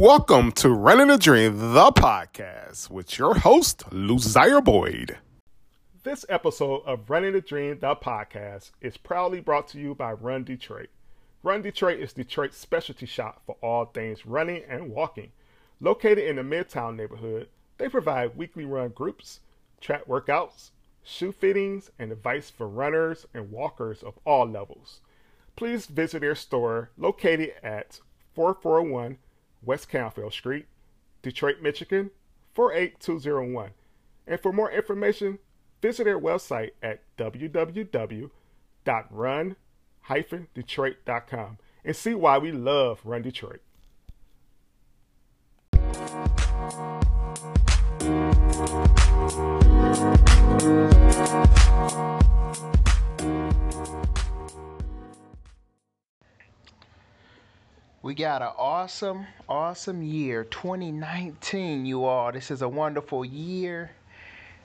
Welcome to Running the Dream, the podcast, with your host, Luzier Boyd. This episode of Running the Dream, the podcast, is proudly brought to you by Run Detroit. Run Detroit is Detroit's specialty shop for all things running and walking. Located in the Midtown neighborhood, they provide weekly run groups, track workouts, shoe fittings, and advice for runners and walkers of all levels. Please visit their store located at 441 West Canfield Street, Detroit, Michigan 48201. And for more information, visit their website at www.run-detroit.com and see why we love Run Detroit. We got an awesome, awesome year, 2019, you all. This is a wonderful year.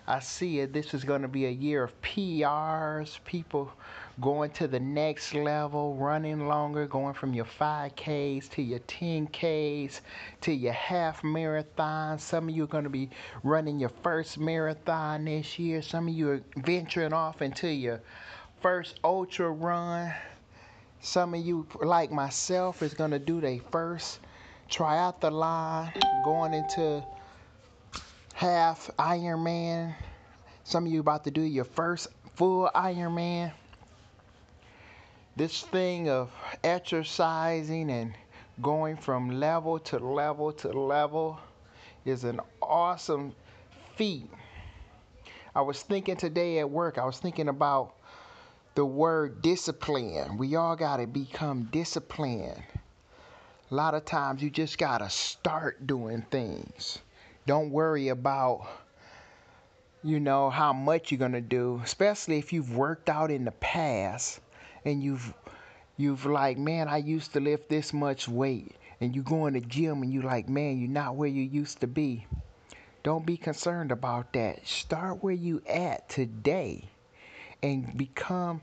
I see it. This is going to be a year of PRs, people going to the next level, running longer, going from your 5Ks to your 10Ks to your half marathon. Some of you are going to be running your first marathon this year. Some of you are venturing off into your first ultra run. Some of you, like myself, is gonna do their first triathlon, going into half Ironman. Some of you about to do your first full Ironman. This thing of exercising and going from level to level to level is an awesome feat. I was thinking today at work, I was thinking about the word discipline. We all got to become disciplined. A lot of times you just got to start doing things. Don't worry about you know how much you're going to do, especially if you've worked out in the past and you've you've like, man, I used to lift this much weight and you go in the gym and you like, man, you're not where you used to be. Don't be concerned about that. Start where you at today and become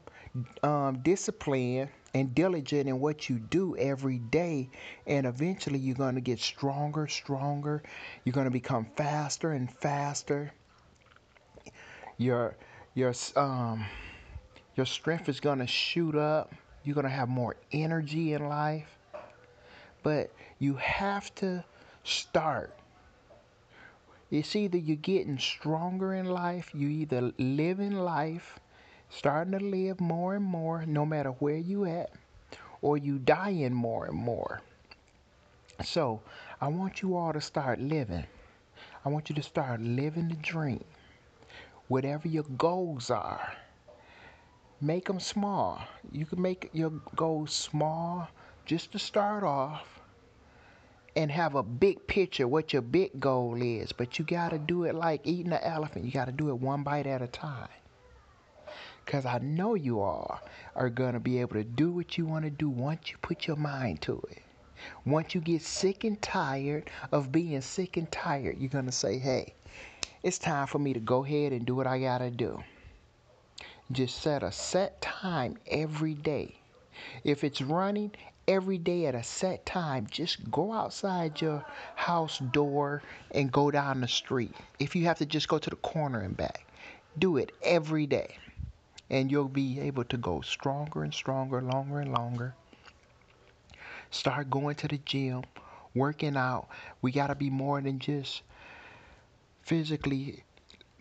um, disciplined and diligent in what you do every day and eventually you're going to get stronger stronger. You're going to become faster and faster. Your your um your strength is going to shoot up. You're going to have more energy in life. But you have to start. It's either you're getting stronger in life you either live in life starting to live more and more no matter where you at or you dying more and more. So i want you all to start living. I want you to start living the dream. Whatever your goals are make them small. You can make your goals small just to start off and have a big picture what your big goal is but you got to do it like eating an elephant. You got to do it one bite at a time because I know you all are going to be able to do what you want to do once you put your mind to it. Once you get sick and tired of being sick and tired, you're going to say, hey, it's time for me to go ahead and do what I got to do. Just set a set time every day. If it's running, every day at a set time, just go outside your house door and go down the street. If you have to just go to the corner and back, do it every day and you'll be able to go stronger and stronger, longer and longer. Start going to the gym, working out. We got to be more than just physically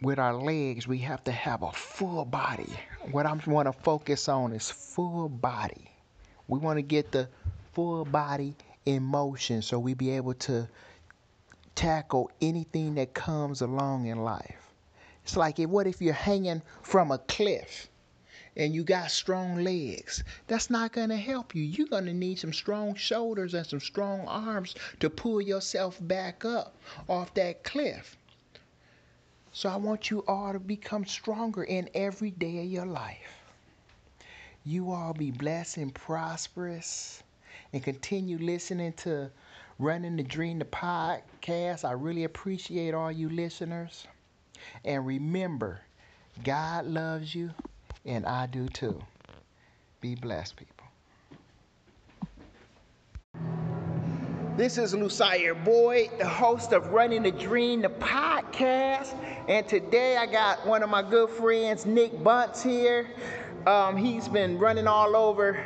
with our legs. We have to have a full body. What I want to focus on is full body. We want to get the full body in motion so we be able to tackle anything that comes along in life. It's like, what if you're hanging from a cliff? And you got strong legs, that's not going to help you. You're going to need some strong shoulders and some strong arms to pull yourself back up off that cliff. So I want you all to become stronger in every day of your life. You all be blessed and prosperous and continue listening to Running the Dream the podcast. I really appreciate all you listeners. And remember, God loves you and I do too. Be blessed, people. This is Lucier Boyd, the host of Running the Dream, the podcast. And today I got one of my good friends, Nick Bunce, here. Um, he's been running all over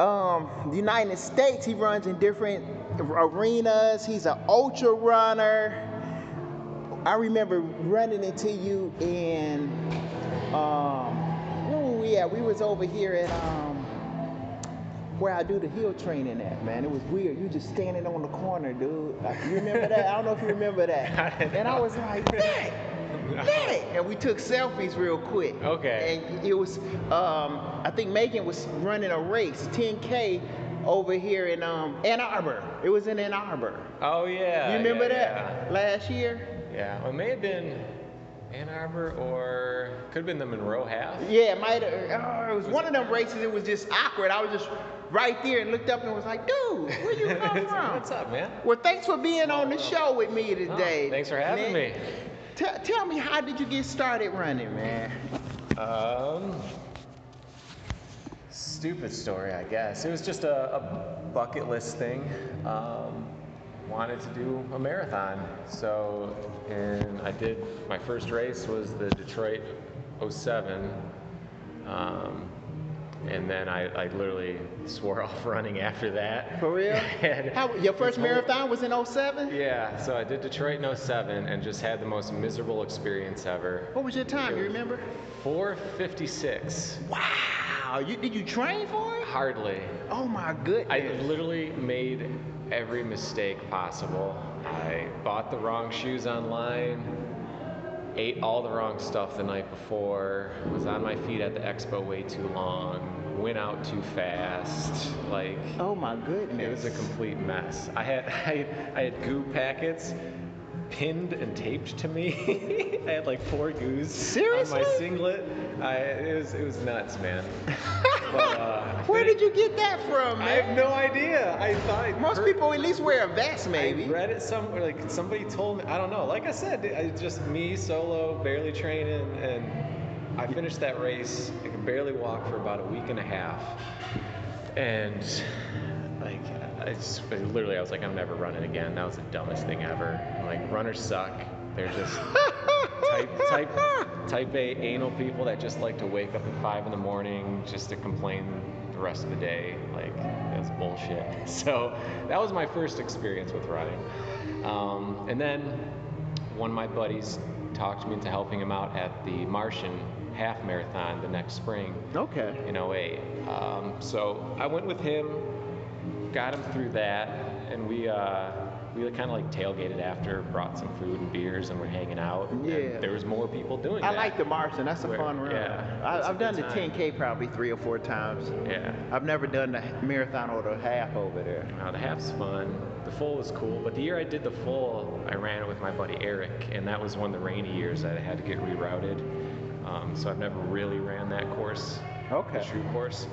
um, the United States. He runs in different arenas. He's an ultra runner. I remember running into you in um, where were we at? We was over here at um, where I do the hill training at, man. It was weird. You just standing on the corner, dude. Like, you remember that? I don't know if you remember that. and I was like, Nick, Nick. And we took selfies real quick. Okay. And it was, um, I think Megan was running a race, 10K, over here in um, Ann Arbor. It was in Ann Arbor. Oh yeah. you remember yeah, that last year? Yeah. yeah. Well, it may have been Ann Arbor or could have been the Monroe half. Yeah, it might have. Oh, it was one of them races. It was just awkward. I was just right there and looked up and was like, "Dude, where you come from?" What's up, man? Well, thanks for being on the show with me Oh, today. thanks for having Nick. me. T- tell me, how did you get started running, man? Um, stupid story, I guess. It was just a, a bucket list thing. Um, wanted to do a marathon, so and I did. My first race was the Detroit 07. Um, and then I, I literally swore off running after that. For real? How, your first whole- marathon was in 07? Yeah, so I did Detroit in 07 and just had the most miserable experience ever. What was your time? You remember? 456. Wow. You did you train for it? Hardly. Oh my goodness. I literally made every mistake possible. I bought the wrong shoes online, ate all the wrong stuff the night before, was on my feet at the expo way too long, went out too fast. Like, oh my goodness. it was a complete mess. I had I, I had goo packets pinned and taped to me. I had like four goos on Seriously? my singlet. I, it was it was nuts, man. But, uh, Where did you get that from, man? I have no idea. I thought Most heard- people at least wear a vest, maybe. I read it somewhere. Like somebody told me. I don't know. Like I said, I just me solo, barely training, and I finished that race. I could barely walk for about a week and a half, and I just I literally, I was like, I'm never running again. That was the dumbest thing ever. I'm like runners suck. They're just type type type A anal people that just like to wake up at five in the morning just to complain the rest of the day. Like that's bullshit. So that was my first experience with running. Um, and then one of my buddies talked me into helping him out at the Martian half marathon the next spring okay. in 08. Um, so I went with him, got him through that, and we uh, we kind of like tailgated after, brought some food and beers, and we're hanging out. and Yeah. there was more people doing it. I that. like the Martian. That's a Where- fun run. yeah, I, I've done the time. 10K probably three or four times. Yeah. I've never done the marathon or the half over there. Now the half's fun. The full was cool, but the year I did the full, I ran it with my buddy Eric, and that was one of the rainy years that I had to get rerouted. Um, so I've never really ran that course, Okay. the true course.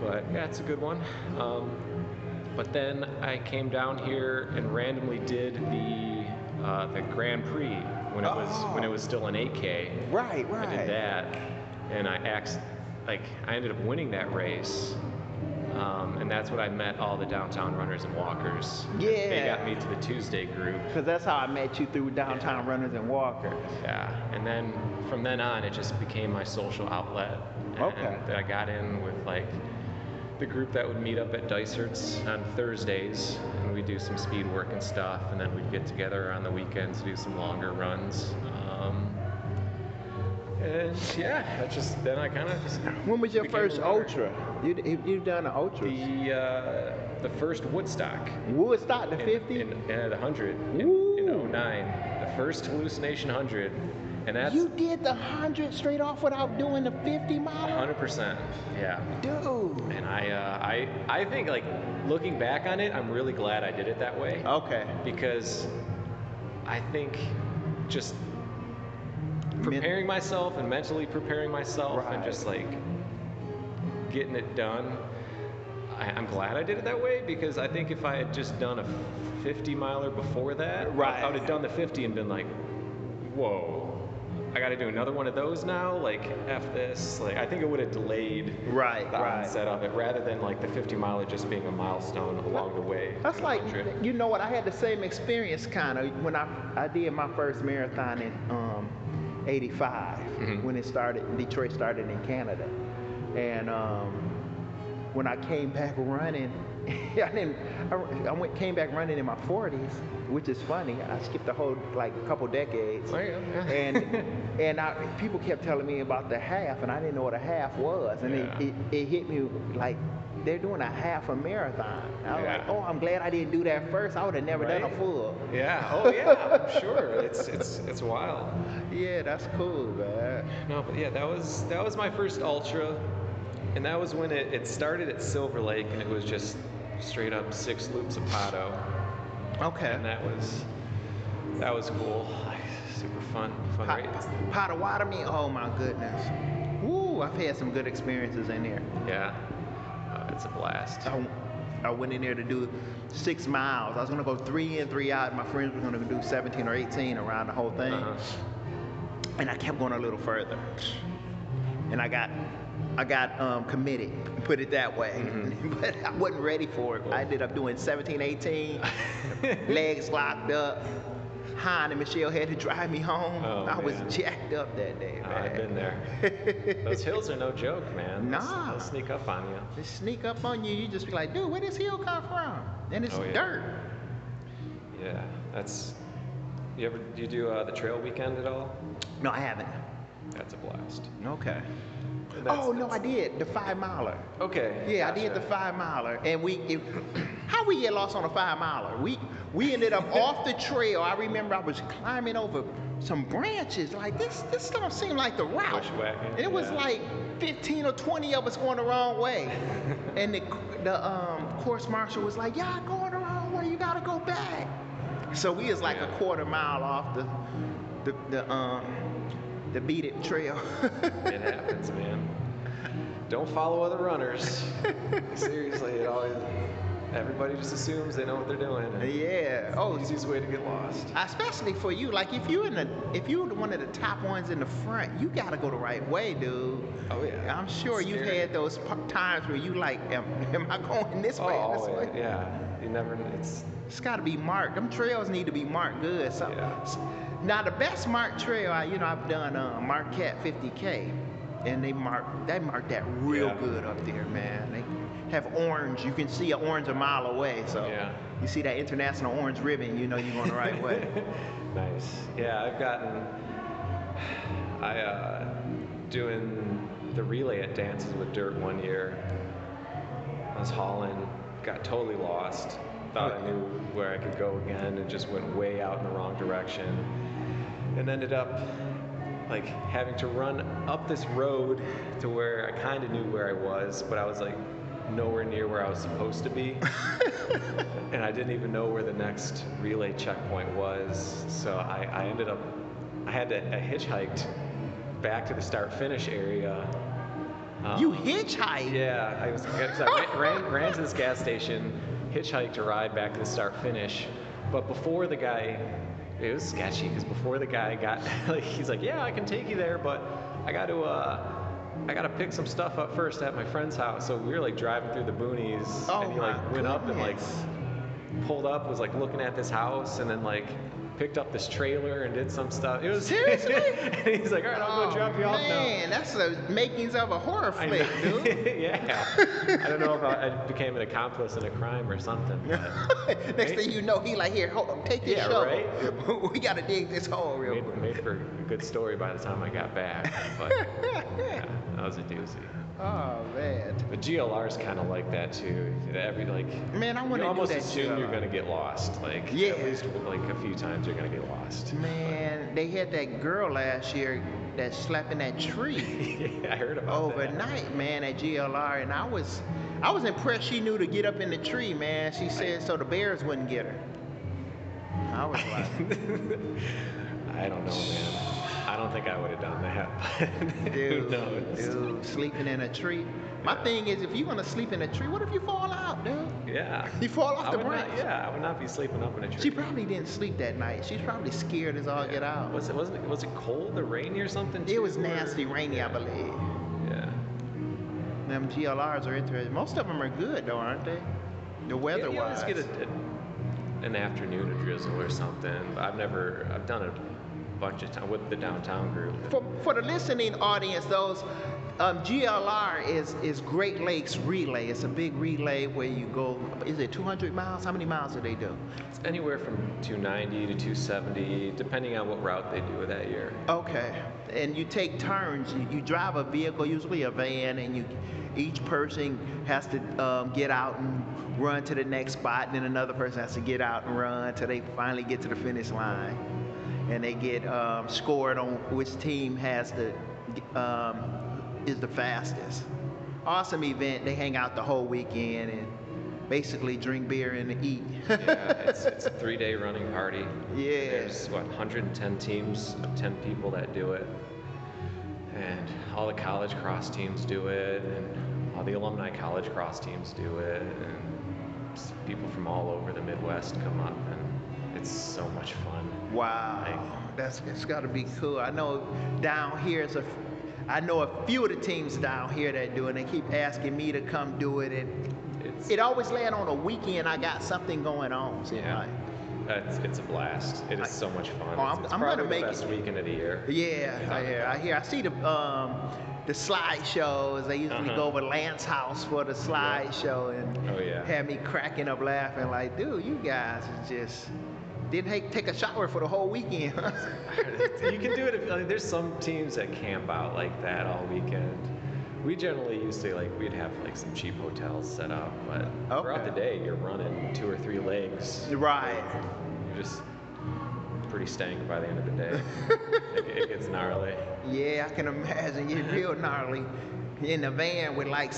But yeah, it's a good one. Um, but then I came down here and randomly did the uh, the Grand Prix when it was when it was still an 8K. Right, right. I did that, and I ax- like I ended up winning that race, um, and that's when I met all the downtown runners and walkers. Yeah. They Yeah. got me to the Tuesday group. Because that's how I met you through Downtown Runners and Walkers. Yeah, and then from then on, it just became my social outlet. And Okay. I got in with like the group that would meet up at Dysert's on Thursdays, and we'd do some speed work and stuff, and then we'd get together on the weekends to do some longer runs. Um, and yeah, I just then I kind of just When was your first ultra? You you done an ultra? The uh, the first Woodstock Woodstock, the in, 50? in, in at 100 in, Ooh. in 09, the first hallucination 100, and that's you did the 100 straight off without doing the 50 mile? 100%. Yeah. Dude. And I, uh, I, I think like looking back on it, I'm really glad I did it that way Okay. because I think just preparing myself and mentally preparing myself and just like getting it done. I, I'm glad I did it that way because I think if I had just done a 50 miler before that, Right. I would have done the 50 and been like, whoa, I got to do another one of those now. Like f this, like I think it would have delayed Right, the right. onset of it rather than like the 50 miler just being a milestone along the way. That's like, 100. you know what? I had the same experience kind of when I I did my first marathon in um, '85 Mhm. when it started. Detroit started in Canada, and um, when I came back running, I didn't. I, I went came back running in my 40s, which is funny. I skipped a whole like a couple decades. Go, yeah. and and I, people kept telling me about the half, and I didn't know what a half was, and Yeah. it, it, it hit me like they're doing a half a marathon. I was like, oh, I'm glad I didn't do that first. I would have never done a full. Yeah. Oh yeah. I'm sure. It's it's it's wild. Yeah, that's cool, man. No, but yeah, that was that was my first ultra, and that was when it, it started at Silver Lake, and it was just straight up six loops of Pato, Okay. and that was that was cool. Super fun, fun Pot, race. Potawatomi, oh my goodness. Woo, I've had some good experiences in there. Yeah, oh, it's a blast. I, I went in there to do six miles. I was gonna go three in, three out. My friends were gonna do 17 or 18 around the whole thing. Uh-huh. and I kept going a little further. And I got, I got um, committed, put it that way. Mhm. but I wasn't ready for it. I ended up doing 17, 18, legs locked up. Han and Michelle had to drive me home. Oh, I was jacked up that day, man. I've been there. Those hills are no joke, man. They'll- Nah. They'll sneak up on you. They sneak up on you, you just be like, dude, where this hill come from? And it's Oh, yeah. dirt. Yeah, that's. You ever do you do uh, the trail weekend at all? No, I haven't. That's a blast. Okay. That's- oh no, I did the five miler. Okay. Yeah, I did the five miler, and we. It, how we get lost on a five miler? We we ended up off the trail. I remember I was climbing over some branches. Like this, this don't seem like the route. Bushwhacking, And it was yeah. like 15 or 20 of us going the wrong way, and the the um, course marshal was like, "Y'all going the wrong way. You gotta go back." So we was like Yeah. a quarter mile off the the the um the beat it trail. It happens, man. Don't follow other runners. Seriously, it always. Everybody just assumes they know what they're doing. yeah. Oh, the easiest way to get lost. especially for you like if you're in the if you're one of the top ones in the front you gotta go the right way dude Oh yeah. i'm sure It's you've scary. had those times where you like am, am i going this Oh, way or this always, way yeah. You never. It's it's gotta be marked them trails need to be marked good so Yeah. Now the best marked trail I, you know i've done uh, marquette 50k and they mark they mark that real Yeah. good up there man they have orange you can see an orange a mile away so Yeah. you see that international orange ribbon you know you're going the right way nice. Yeah, I've gotten. I uh, doing the relay at Dances with Dirt one year. I was hauling, got totally lost. Thought I knew where I could go again, and just went way out in the wrong direction, and ended up like having to run up this road to where I kind of knew where I was, but I was like nowhere near where I was supposed to be. and I didn't even know where the next relay checkpoint was. So I, I ended up, I had to, I hitchhiked back to the start finish area. Um, you hitchhike Yeah, I was. 'cause I ran, ran, ran to this gas station, hitchhiked a ride back to the start finish. But before the guy, it was sketchy because before the guy got, like, he's like, yeah, I can take you there, but I got to, uh, I got to pick some stuff up first at my friend's house. So we were like driving through the boonies, Oh and he like went up and like pulled up, was like looking at this house, and then like picked up this trailer and did some stuff. It was Seriously? and he's like, all right, I'll go Oh, drop you off now. Man, that's the makings of a horror flick, dude. yeah. I don't know if I, I became an accomplice in a crime or something. Next thing you know, he like, here, hold, on, take this Yeah, shovel. right? we gotta dig this hole made, quick. made for a good story by the time I got back. But yeah, that was a doozy. Oh man, The GLR is kind of like that too. Every like man, I want you to do almost that. assume you're gonna get lost. Like Yeah. at least like a few times you're gonna get lost. Man, they had that girl last year that slept in that tree yeah, I heard about that. overnight, man, at GLR, and I was, I was impressed. She knew to get up in the tree, man. She said so the bears wouldn't get her. I was like, I don't know, man. I don't think I would have done that. but Dude, Who knows? dude, sleeping in a tree. My Yeah. thing is, if you're gonna sleep in a tree, what if you fall out, dude? Yeah. You fall off I the would not, branch. yeah, I would not be sleeping up in a tree. She probably didn't sleep that night. She's probably scared as all get out. Was it wasn't it, was it cold or rainy or something? It was too, or- nasty, rainy, I believe. Yeah. Them GLRs are interesting. Most of them are good, though, aren't they? The Yeah, weather you always get a, a, an afternoon of drizzle or something. But I've never I've done it a bunch of times with the downtown group. For, for the listening audience, those um, GLR is is Great Lakes Relay. It's a big relay where you go. Is it 200 miles? How many miles do they do? It's anywhere from 290 to 270, depending on what route they do that year. Okay. And you take turns. You, you drive a vehicle, usually a van, and you each person has to um, get out and run to the next spot, and then another person has to get out and run until they finally get to the finish line, and they get um, scored on which team has the um, is the fastest. Awesome event. They hang out the whole weekend and basically drink beer and eat. yeah, it's, it's a three-day running party. Yeah. There's what 110 teams of 10 people that do it, and all the college cross teams do it, and all the alumni college cross teams do it, and people from all over the Midwest come up, and it's so much fun. Wow, that's it's got to be cool. I know down here is a, I know a few of the teams down here that do it. They keep asking me to come do it, and It's it always land on a weekend. I got something going on. seems Yeah. like. it's, it's a blast. It is I- so much fun. Oh, I'm- it's it's I'm gonna probably make the best it- weekend of the year. Yeah, I hear. I hear. I see the um, the slideshows. They usually Uh-huh. go over Lance House for the slideshow, and Oh, yeah. had me cracking up laughing. Like, dude, you guys is just didn't take, take a shower for the whole weekend. you can do it. If, I mean, there's some teams that camp out like that all weekend. We generally used to like we'd have like some cheap hotels set up, but throughout the day you're running two or three legs. right. You're just pretty stank by the end of the day. it, it gets gnarly. Yeah, I can imagine. You're real gnarly in the van with like,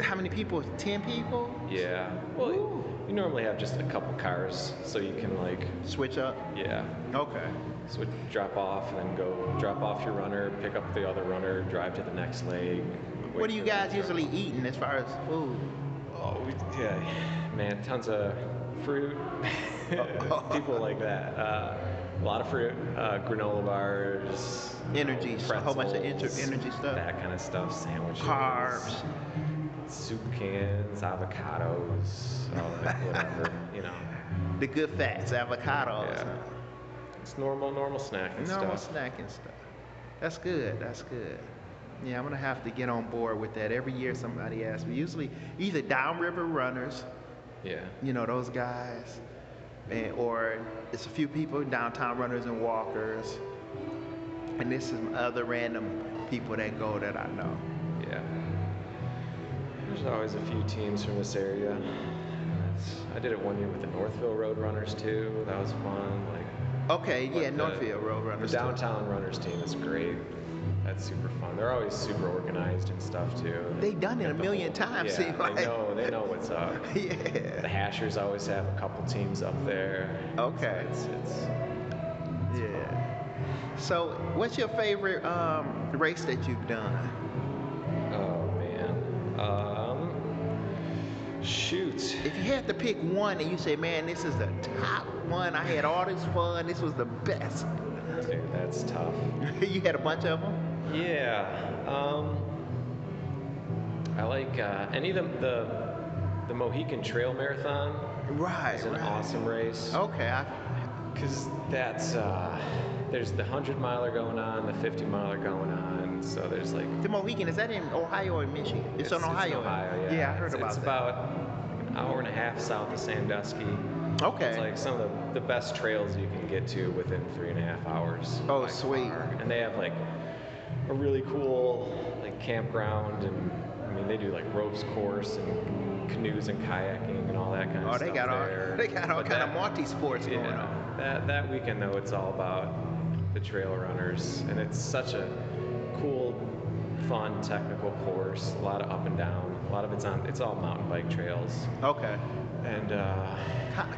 how many people? Ten people? Yeah. Well. You normally have just a couple cars, so you can like Switch up. yeah. Okay. So drop off and then go drop off your runner, pick up the other runner, drive to the next leg. What are you for the guys usually eating as far as food? Oh, we, yeah, man, tons of fruit. People like that. Uh, a lot of fruit, uh, granola bars, Energy, a whole bunch of inter- pretzels, energy stuff. That kind of stuff. Sandwiches, Carbs. Soup cans, avocados, all that, whatever. You know, The good fats, avocados. Yeah. it's normal, normal snack and stuff. Normal snacking stuff. That's good. That's good. Yeah, I'm gonna have to get on board with that. Every year somebody asks me. Usually either downriver runners, Yeah. you know those guys, and, or it's a few people downtown runners and walkers, and this is other random people that go that I know. There's always a few teams from this area. It's- I did it one year with the Northville Road Runners too. That was fun. Like Okay, yeah, the- Northfield Road the downtown runners team is great. That's super fun. They're always super organized and stuff too. They've done it a million whole- times, Yeah, seem they know. They know what's up. yeah. The. Hashers always have a couple teams up there. Okay. So it's, it's Yeah. So, what's your favorite um, race that you've done? oh man. Um, shoot. If you had to pick one and you say, man, this is the top one, I had all this fun, this was the best. Dude, that's tough. you had a bunch of them? Yeah. Um, I like uh, any of them. The the Mohican Trail Marathon Right. is an right. awesome race Okay. Because that's uh, there's the hundred miler going on, the fifty miler going on. So there's like the Mohican, is that in Ohio or Michigan? It's, on Ohio. Ohio, yeah. yeah. I heard It's- about it's that. about an hour and a half south of Sandusky. okay. It's like some of the, the best trails you can get to within three and a half hours. Oh, sweet. car. And they have like a really cool like campground and I mean they do like ropes course and canoes and kayaking and all that kind of oh, stuff. they got all they got all But kind that- of multi sports going yeah, on. That that weekend though it's all about the trail runners and it's such a cool fun, technical course. A lot of up and down. A lot of it's on. It's all mountain bike trails. Okay. And uh,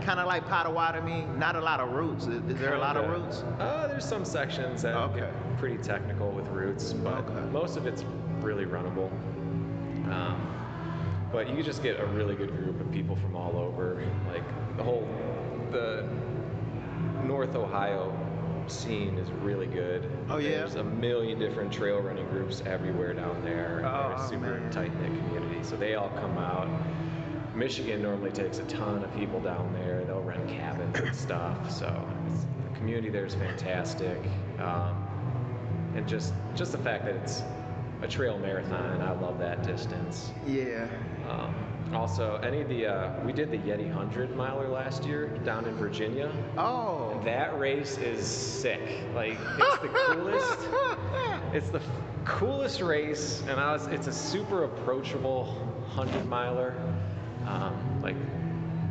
Kind of like Potawatomi, not a lot of routes. Is, is there a lot of routes? Uh, there's some sections that Okay. get pretty technical with routes, but Okay. most of it's really runnable. Um, but you just get a really good group of people from all over. Like the whole the North Ohio scene is really good. Oh, yeah? There's a million different trail running groups everywhere down there. and Oh, They're a super tight knit community, so they all come out. Michigan normally takes a ton of people down there. They'll rent cabins and stuff. So it's, the community there is fantastic, um, and just just the fact that it's a trail marathon, I love that distance. Yeah. Um, also, any of the uh, we did the Yeti hundred miler last year down in Virginia. Oh. That race is sick. Like it's the coolest. It's the coolest race, and I was. It's a super approachable hundred miler. Um, like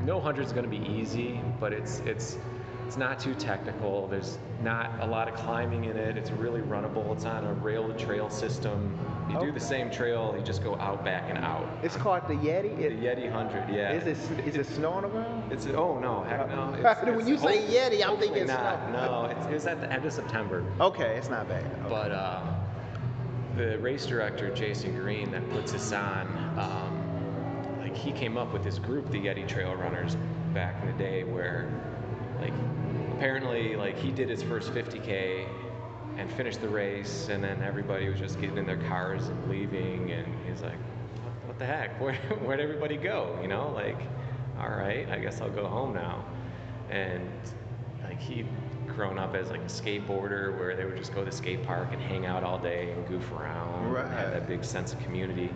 no hundred is going to be easy, but it's it's it's not too technical. There's not a lot of climbing in it. It's really runnable. It's on a rail to trail system. You do the same trail. You just go out, back, and out. It's called the Yeti. The Yeti hundred, yeah. is it is it snowing around? It's oh no, heck no. When you say Yeti, I'm thinking not. snow. No, it's, it was at the end of September. Okay, it's not bad. But uh, the race director, Jason Green, that puts this on, um, like he came up with this group, the Yeti Trail Runners, back in the day, where like apparently like he did his first 50k and finished the race, and then everybody was just getting in their cars and leaving, and he's like, what, what the heck? Where where'd everybody go? You know, like, all right, I guess I'll go home now, and like he grown up as like a skateboarder where they would just go to the skate park and hang out all day and goof around and have that big sense of community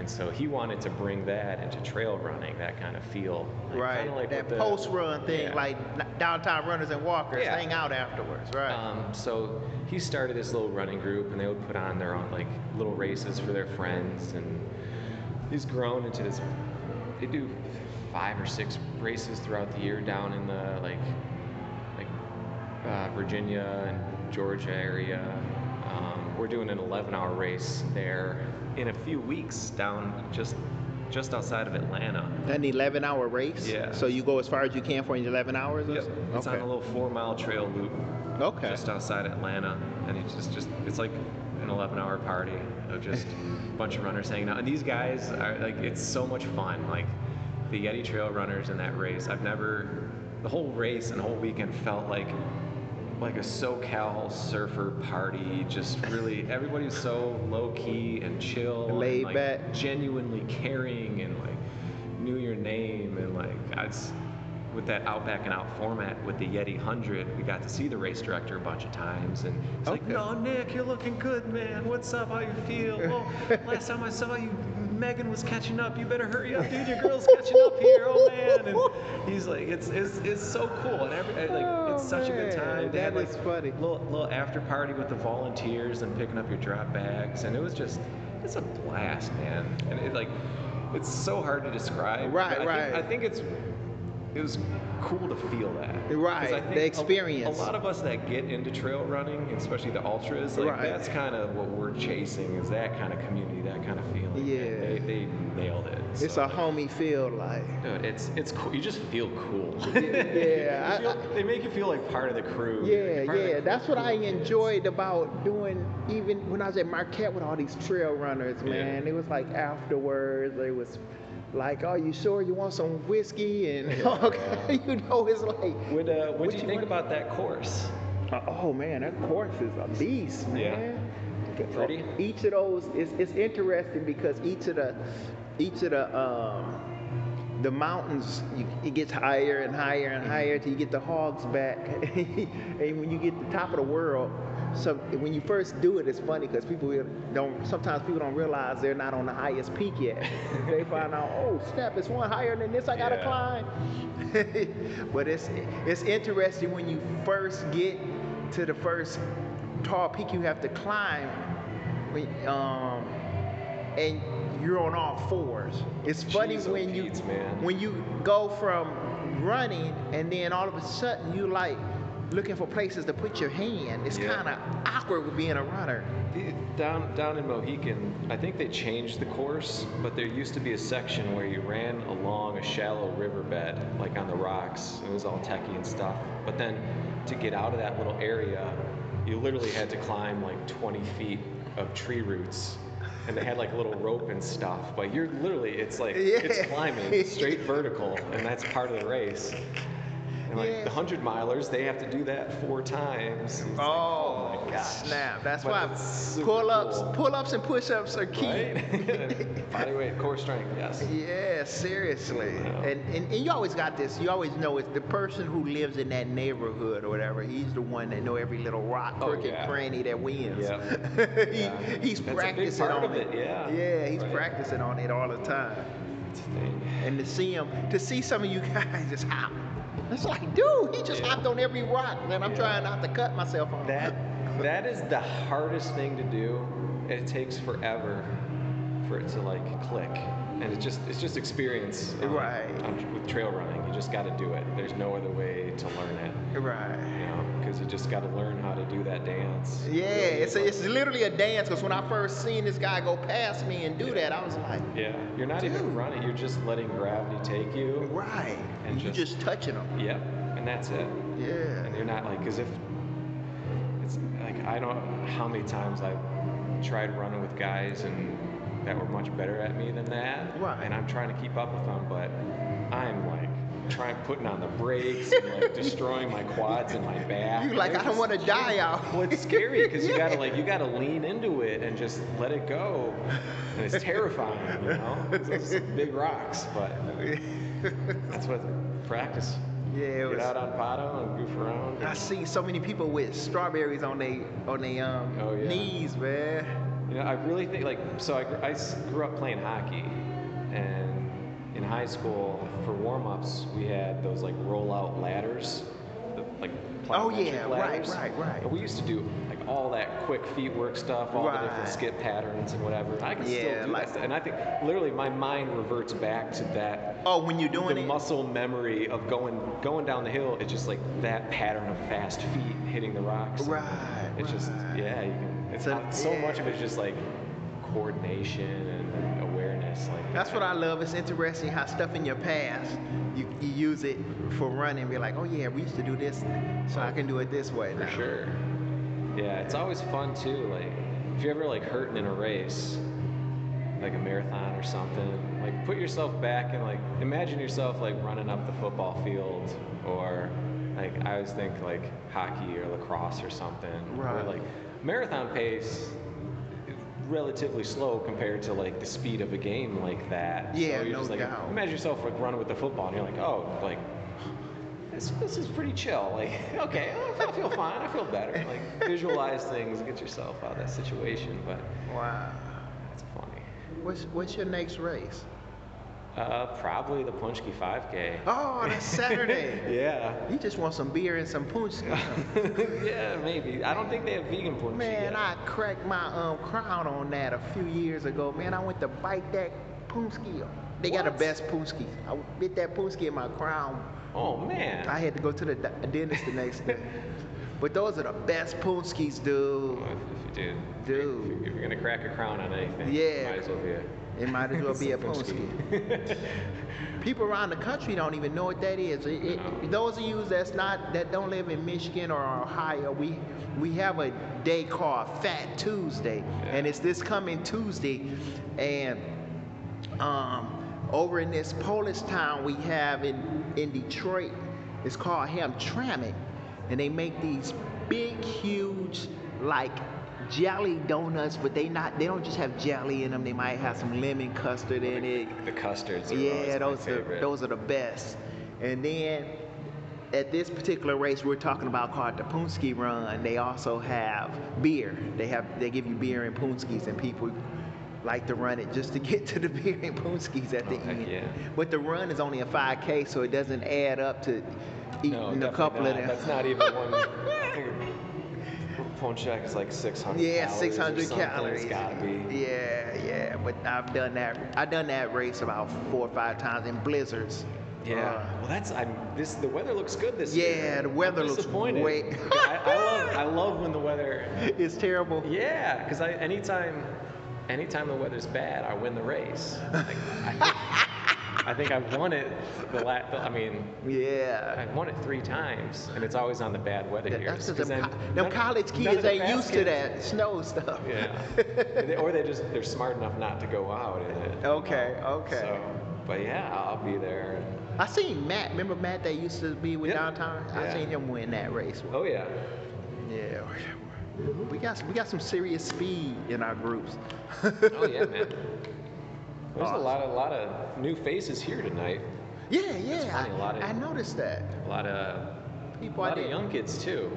and so he wanted to bring that into trail running that kind of feel like, Right. like that what the- post run thing, Yeah. like downtown runners and walkers Yeah. hang out afterwards, right? Um, so he started this little running group, and they would put on their own like little races for their friends, and he's grown into this. They do five or six races throughout the year down in the like like uh, Virginia and Georgia area. Um, we're doing an 11-hour race there in a few weeks down just just outside of Atlanta. An 11 hour race? Yeah. So you go as far as you can for 11 hours? or Yep. so? It's on a little four-mile trail loop. Okay. just outside Atlanta, and it's just just it's like an 11-hour party of just a bunch of runners hanging out. And these guys are like it's so much fun. Like the Yeti Trail runners in that race, I've never the whole race and whole weekend felt like like a SoCal surfer party. Just really everybody was so low key and chill, and, Laid like, back. genuinely caring, and like knew your name, and like I with that out back and out format with the Yeti 100, we got to see the race director a bunch of times, and it's oh. like, Okay. "No, Nick, you're looking good, man. What's up? How you feel? Well, last time I saw you, Megan was catching up. You better hurry up, dude. Your girl's catching up here. Oh man!" And he's like, "It's it's, it's so cool, and every like Oh, it's such a good Oh, time. They that had like is funny. little little after party with the volunteers and picking up your drop bags, and it was just it's a blast, man. And it like it's so hard to describe. Right, I right. Think, I think it's it was cool to feel that. Right, I the a- experience. A, lot of us that get into trail running, especially the ultras, like Right. that's kind of what we're chasing is that kind of community, that kind of feeling. Yeah. They, they nailed it. It's so. a homie feel like. Dude, it's it's cool. You just feel cool. Yeah, I- feel- they make you feel like part of the crew. Yeah, You're part of the yeah. crew That's what I enjoyed about doing even when I was at Marquette with all these trail runners, Yeah. man. It was like afterwards, they was like, "Oh, you sure you want some whiskey?" And okay, you know, it's like, What uh, what What do you you think want- about that course? uh, oh man, that course is a beast, Yeah. man. Pretty? Each of those is it's interesting because each of the each of the um the mountains you, it gets higher and higher and higher till you get the hogs back and when you get to the top of the world so when you first do it it's funny because people don't sometimes people don't realize they're not on the highest peak yet they find out oh snap it's one higher than this i gotta Yeah. climb but it's it's interesting when you first get to the first tall peak you have to climb um, and you're on all fours. It's funny Jeez, oh when you Pete's, man. when you go from running and then all of a sudden you like looking for places to put your hand. It's Yeah. kind of awkward with being a runner. The- Down down in Mohican, I think they changed the course, but there used to be a section where you ran along a shallow riverbed, like on the rocks. It was all techie and stuff. But then to get out of that little area, you literally had to climb like 20 feet of tree roots. And they had like a little rope and stuff, but you're literally, it's like, it's climbing straight vertical, and that's part of the race. And like Yeah. the 100 milers, they have to do that four times. It's like, Oh, oh my gosh. snap! That's But why pull-ups, cool. pull-ups, and push-ups are key. Right? Body weight, core strength, yes. Yeah, seriously. Yeah. And, and and you always got this. You always know it's the person who lives in that neighborhood or whatever. He's the one that know every little rock, Oh, crook, and yeah. cranny that wins. Yep. he, Yeah. He's That's practicing on of it, yeah. Yeah, he's Right. practicing on it all the time. And to see him, to see some of you guys just hop. It's like, dude, he just Yeah. hopped on every rock, and I'm Yeah. trying not to cut myself on. That that is the hardest thing to do. It takes forever for it to like click. And it's just it's just experience. um, Right. on- with trail running. You just gotta do it. There's no other way to learn it. Right. You because you just gotta learn how to do that dance. Yeah, Really, it's, a, it's literally a dance. Because when I first seen this guy go past me and do that, I was like, Yeah. You're not even running, you're just letting gravity take you. right. And And you just- just touching them. Yep. And that's it. Yeah. and you're not like because if it's like I don't know how many times I've tried running with guys and that were much better at me than that, Right. and I'm trying to keep up with them, but I'm like trying putting on the brakes and like destroying my quads and my back. You like, I don't want to die out. Well, it's scary because you gotta like you gotta lean into it and just let it go, and it's terrifying, you know. It's, it's big rocks, but that's what practice. Yeah, it Get was. out on Pato and goof around. I see so many people with strawberries on their on their um, Oh, yeah. knees, man. You know, I really think like so. I, I grew up playing hockey, and in high school for warm-ups we had those like roll-out ladders, the, like Oh, yeah, right, ladders. right, right. And we used to do like all that quick feet work stuff, all the different skip patterns and whatever. I can Yeah, still do like- that. stuff. And I think literally my mind reverts back to that. Oh, when you're doing the it. muscle memory of going going down the hill, it's just like that pattern of fast feet hitting the rocks. Right, It's just yeah, you can. It's So- not so much of it's just like coordination and Like That's what I love. It's interesting how stuff in your past, you, you use it for running. Be like, oh yeah, we used to do this, so I can do it this way for now. sure. Yeah, it's always fun too. Like if you're ever like hurting in a race, like a marathon or something, like put yourself back and like imagine yourself like running up the football field or like I always think like hockey or lacrosse or something. Right. like marathon pace relatively slow compared to like the speed of a game like that. Yeah, so you're no just like doubt. imagine yourself like running with the football and you're like, oh, like this, this is pretty chill. Like, okay, I feel fine. I feel better. Like, visualize things, get yourself out of that situation. But Wow. that's funny. What's what's your next race? Uh, probably the Paczki 5K. Oh, that's Saturday. yeah. You just want some beer and some punch. yeah, maybe. I don't think they have vegan paczki Man, yet. I cracked my um crown on that a few years ago. Man, I went to bite that Paczki. They got the best Paczki. I bit that Paczki in my crown. Oh man. I had to go to the dentist the next day. But those are the best Paczkis, dude. Well, if, if you Dude. if you're gonna crack a crown on anything, Yeah. might as well be a. It might as well be a Paczki. People around the country don't even know what that is. It- it- those of you that's not that don't live in Michigan or Ohio, we we have a day called Fat Tuesday, and it's this coming Tuesday, and um, over in this Polish town we have in in Detroit, it's called Hamtramck, and they make these big, huge, like jelly donuts, but they not they don't just have jelly in them. They might have some lemon custard in it. the custards. Are Yeah, those are those are the best. And then at this particular race we're talking about called the Paczki Run, they also have beer. They have they give you beer and Paczkis, and people like to run it just to get to the beer and Paczkis at the Oh, end. yeah. But the run is only a 5K, so it doesn't add up to eating No, a couple not. of them. That's not even one. Think Ponchak is like 600. Yeah, calories 600 something. calories. It's gotta be. Yeah, yeah. But I've done that. I've done that race about four or five times in blizzards. Yeah. Uh, well, that's I'm this. The weather looks good this Yeah, year. Yeah, the weather looks disappointed. way- I, I love I love when the weather. it's terrible. Yeah, because I anytime anytime the weather's bad, I win the race. Like, I, I think I've won it the last. I mean, Yeah. I've won it three times, and it's always on the bad weather That- years. That's them, co- them college kids ain't used to that snow stuff. Yeah, They- or they just they're smart enough not to go out in it. you Okay, know? okay. So, but yeah, I'll be there. I seen Matt. Remember Matt that used to be with Yeah. downtown? I Yeah. seen him win that race. oh yeah. Yeah. We got we got some serious speed in our groups. Oh yeah, man. There's a lot of lot of new faces here tonight. Yeah, yeah. funny, a lot of- I, noticed that. A lot of People a I lot of young kids too.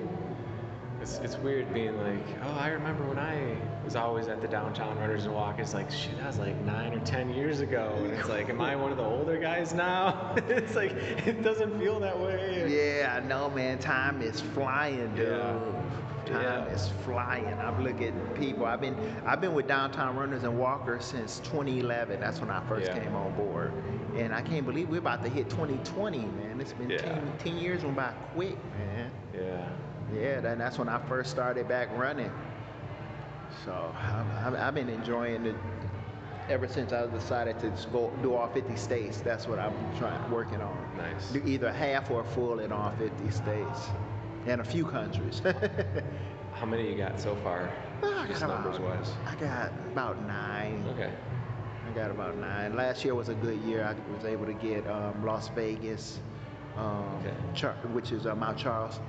It's, it's weird being like, oh, I remember when I was always at the downtown runners and walk. It's like, shit, that was like nine or ten years ago. And it's like, am I one of the older guys now? it's like, it doesn't feel that way. Yeah, I know, man. Time is flying, dude. Yeah. Time Yeah. is flying. I'm looking at people. I've been I've been with Downtown Runners and Walkers since 2011. That's when I first Yeah. came on board, and I can't believe we're about to hit 2020, man. It's been Yeah. 10, 10 years went by quick, man. Yeah. Yeah, then that's when I first started back running. So I've, I've, I've been enjoying it ever since I decided to go do all 50 states. That's what I'm trying working on. Nice. Do either half or full in all 50 states and a few countries. How many you got so far? I Just got numbers about- wise. I got about nine. Okay. I got about nine. Last year was a good year. I was able to get um, Las Vegas, um, Okay. Char- which is uh, Mount Charles,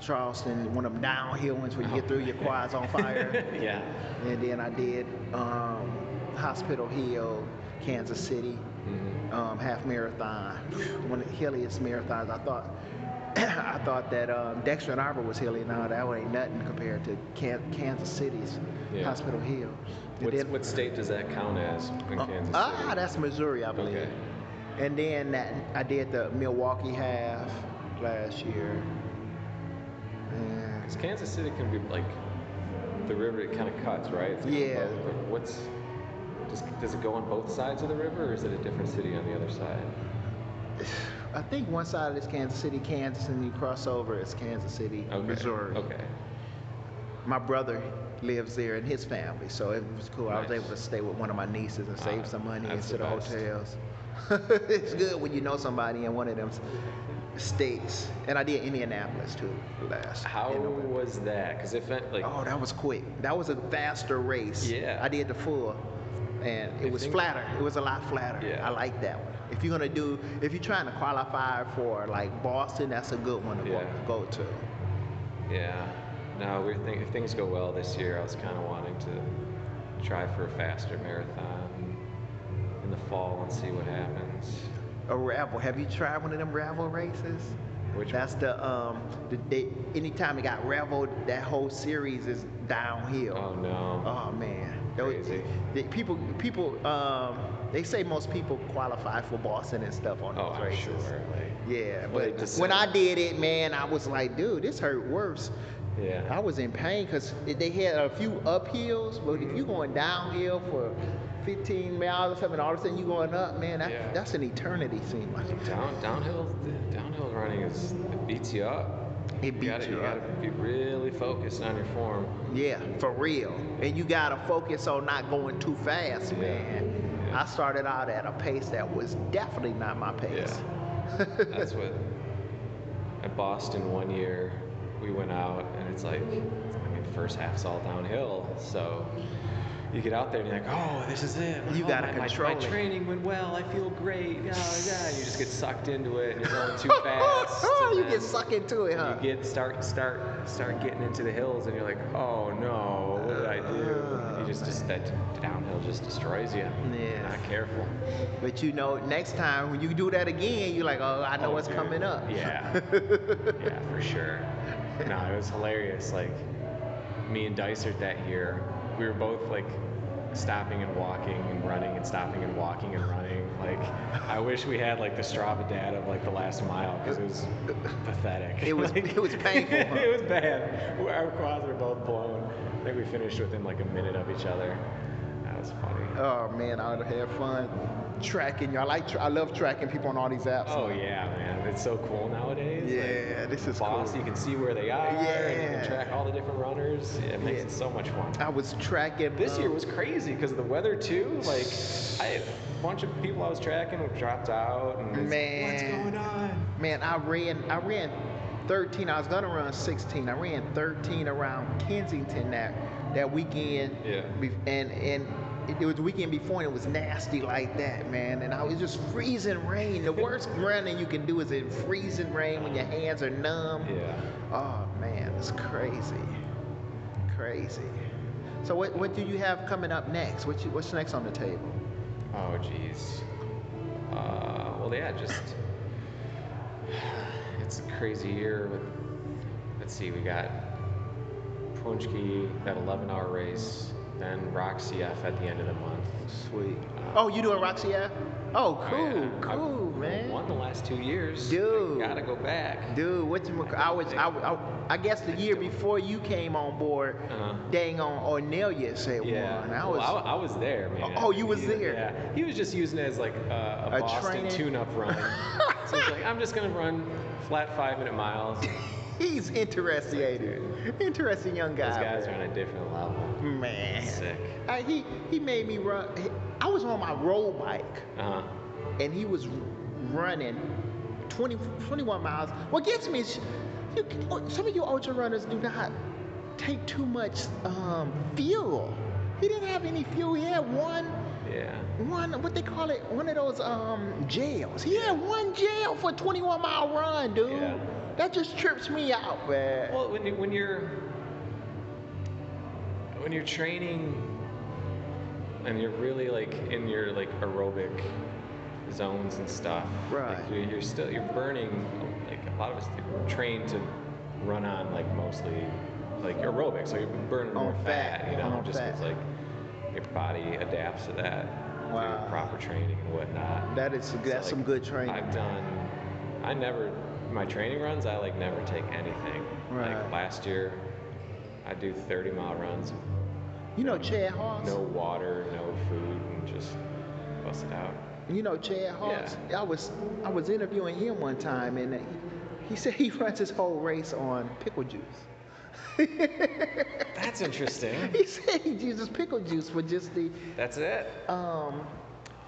Charleston, one of them downhill ones where you Oh. get through your quads on fire. yeah. and then I did um, Hospital Hill, Kansas City, Mhm. um, half marathon. One of the hilliest marathons. I thought. I thought that um, Dexter-Ann Arbor was hilly. No, that one ain't nothing compared to Can- Kansas City's Yeah. Hospital Hill. Then- what state does that count as in uh, Kansas City? Ah, that's Missouri, I believe. Okay. And then that, I did the Milwaukee half last year. Because Kansas City can be like the river. It kind of cuts, right? It's Yeah. both- what's does, does it go on both sides of the river, or is it a different city on the other side? I think one side is Kansas City, Kansas, and you cross over it's Kansas City, Okay. Missouri. Okay. My brother lives there and his family, so it was cool. I was able to stay with one of my nieces and save Ah, some money instead the of hotels. it's good when you know somebody in one of them states. And I did Indianapolis too last. How was that? Because if it, like Oh, that was quick. That was a faster race. Yeah. I did the full, and it I was flatter. It was a lot flatter. Yeah. I like that one. If you're gonna do, if you're trying to qualify for like Boston, that's a good one to Yeah. go, go to. yeah, no, we're think if things go well this year, I was kind of wanting to try for a faster marathon in the fall and see what happens. A gravel. Have you tried one of them gravel races? Which That's the um. The, they, anytime it got gravel, that whole series is downhill. Oh no. Oh man, Those- Crazy. the people, people, um, they say most people qualify for Boston and stuff on Oh, those I'm races. sure. Like, Yeah, Well, but when I did it, man, I was like, dude, this hurt worse. Yeah. I was in pain because they had a few uphills, but if you're mm-hmm. going downhill for 15 miles or something, all of a sudden you're going up, man, that, Yeah. that's an eternity, seems like. Down downhill downhill running is it beats you up. It You beats gotta, you you gotta be really focused on your form. Yeah, for real. And you gotta focus on not going too fast, Yeah. man. Yeah. I started out at a pace that was definitely not my pace. Yeah. That's what at Boston one year we went out and it's like I mean first half's all downhill so you get out there and you're like oh this is it You oh, gotta my, my- control my, it. training went well I feel great yeah yeah you just get sucked into it and you're going too fast and you get sucked into it, huh? you get start start start getting into the hills and you're like oh no what did I do just just that downhill just destroys you Yeah. not careful But you know, next time when you do that again, you're like, oh, I know Oh, what's dude. coming up. Yeah. yeah, for sure. No, it was hilarious. Like me and Dysert that year, we were both like stopping and walking and running and stopping and walking and running. Like I wish we had like the Strava data of like the last mile because it was pathetic. It was- Like, it was painful, huh? it was bad. Our quads were both blown. I think we finished within like a minute of each other. That was funny. Oh man, I would have fun tracking you. I like, I love tracking people on all these apps. Oh yeah, man, it's so cool nowadays. Yeah, like, this is boss. cool. You can see where they are. and you Yeah. can track all the different runners. Yeah, it makes Yeah. it so much fun. I was tracking. This year um, was crazy because of the weather too. Like, I had a bunch of people I was tracking who dropped out. And like, what's going on? Man, I ran, I ran 13. I was gonna run 16. I ran 13 around Kensington that that weekend. Yeah. And and it, it was the weekend before, and it was nasty like that, man. And I was just freezing rain. The worst running you can do is in freezing rain when your hands are numb. Yeah. Oh man, it's crazy, crazy. So what what do you have coming up next? What you, what's next on the table? Oh, jeez. Uh, well, yeah, just it's a crazy year. With let's see, we got Paczki, that 11-hour race, then Rock CF at the end of the month. Sweet. Uh, Oh, you doing Rock CF? Oh, Oh, cool, yeah. cool, I've man. Won the last two years. Dude. I gotta go back. Dude, what you, I was, I, I, I guess the year before you came on board, Uh-huh. dang on Ornelia said Yeah, one. I well, was, I, I was there, man. Oh, you was He- there? Yeah, he was just using it as like a, a, A Boston training? tune-up run. so he's like, I'm just gonna run flat five-minute miles. he's interesting, interesting young guy. Those guys are on a different level. man. Sick. I, he he made me run. I was on my road bike. Uh-huh. and he was running 20, 21 miles. What gets me is you, some of you ultra runners do not take too much um, fuel. He didn't have any fuel. He had one, Yeah. one what they call it, one of those um, gels. He had one gel for a 21 mile run, dude. Yeah. That just trips me out, man. Well, when you, when you're when you're training and you're really like in your like aerobic zones and stuff, Right. Like, you're, you're still you're burning. Like a lot of us are trained to run on like mostly like aerobic, so you're burning more fat, fat, you know, just fat. because like your body adapts to that Wow. proper training and whatnot. that is So, that's like, some good training. I've done. I never my training runs. I like never take anything. Right. Like last year, I do 30 mile runs, you know Chad Hawes? no water, no food, and just bust it out. You know Chad Hawes? I was I was interviewing him one time, and he, he said he runs his whole race on pickle juice. That's interesting. he said he uses pickle juice for just the That's it. um,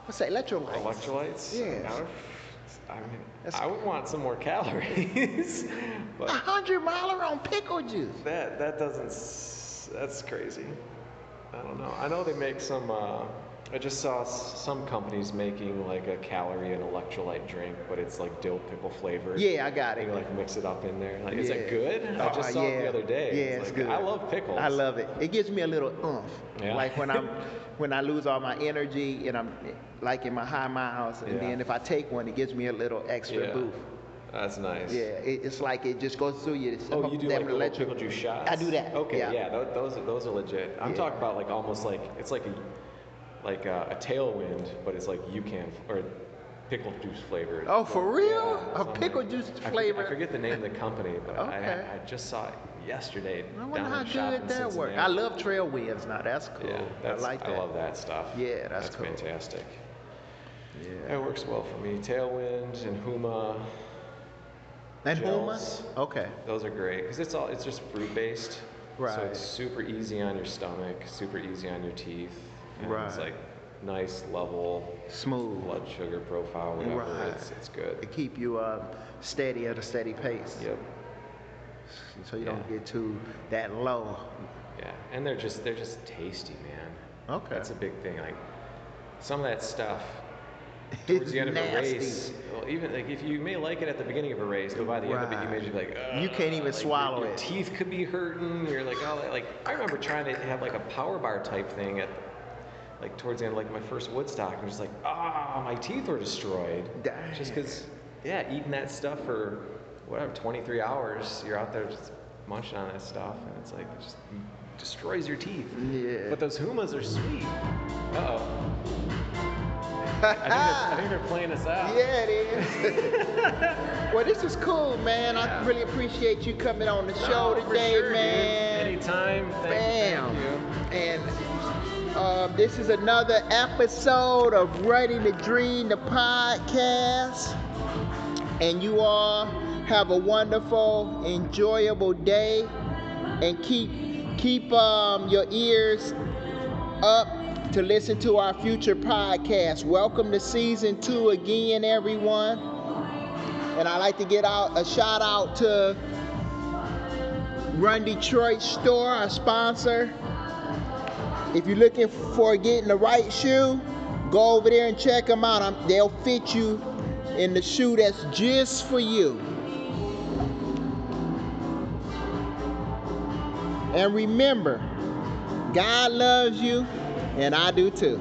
what's that electrolytes? Electrolytes. Yes. I mean, That's- I would want some more calories, A hundred miler on pickle juice. that that doesn't. That's crazy. I don't know. I know they make some. Uh, I just saw some companies making like a calorie and electrolyte drink, but it's like dill pickle flavored. Yeah, I got it. You like mix it up in there. Like, is it good? I Oh, just saw it yeah. the other day. Yeah, it's like, good. I love pickles. I love it. It gives me a little oomph. Yeah. Like when I'm when I lose all my energy and I'm like in my high miles, and Yeah. then if I take one, it gives me a little extra Yeah. boost. That's nice. Yeah, it, it's like it just goes through you. It's Oh, you do like little electric- pickle juice shots? I do that. Okay, yeah. yeah, tho- those are those are legit. I'm Yeah. talking about like almost like it's like a like a, a tailwind, but it's like UCAN or pickle juice flavored. Oh, for real? Yeah, A pickle juice I forget- flavor? I forget the name of the company, but Okay. I, I just saw it yesterday. I wonder how in a shop good that works. Cincinnati. I love Tailwinds now. That's cool. Yeah, that's, I like that. I love that stuff. Yeah, that's cool. fantastic. Yeah. It works well for me. Tailwind and Huma. And Huma? Okay. Those are great because it's all it's just fruit based. Right. So it's super easy on your stomach, super easy on your teeth. And It's like nice level Smooth. blood sugar profile, whatever. Right. It's, it's good. To keep you uh, steady at a steady pace. Yep. So you don't get too that low. Yeah. And they're just they're just tasty, man. Okay. That's a big thing. Like some of that stuff It's towards the end of a race, well, even like if you may like it at the beginning of a race, but by the end of it, you may just be like, You can't even like, swallow your, your it. teeth could be hurting. You're like, oh, like I remember trying to have like a power bar type thing at like towards the end, like my first Woodstock. I'm just like, ah, my teeth were destroyed. Dang. Just because, yeah, eating that stuff for whatever 23 hours, you're out there just munching on that stuff, and it's like it just destroys your teeth. Yeah. But those Humas are sweet. Uh oh. I think, they're, I think they're playing us out. Yeah, it is. well, this is cool, man. I really appreciate you coming on the show No, for today, sure, dude. man. Anytime. Thank Bam. you. Thank you. And uh, this is another episode of Running the Dream, the podcast. And you all have a wonderful, enjoyable day. And keep keep um, your ears up to listen to our future podcast. Welcome to season two again, everyone. And I'd like to get out a shout out to Run Detroit Store, our sponsor. If you're looking for getting the right shoe, go over there and check them out. I'm, they'll fit you in the shoe that's just for you. And remember, God loves you, and I do too.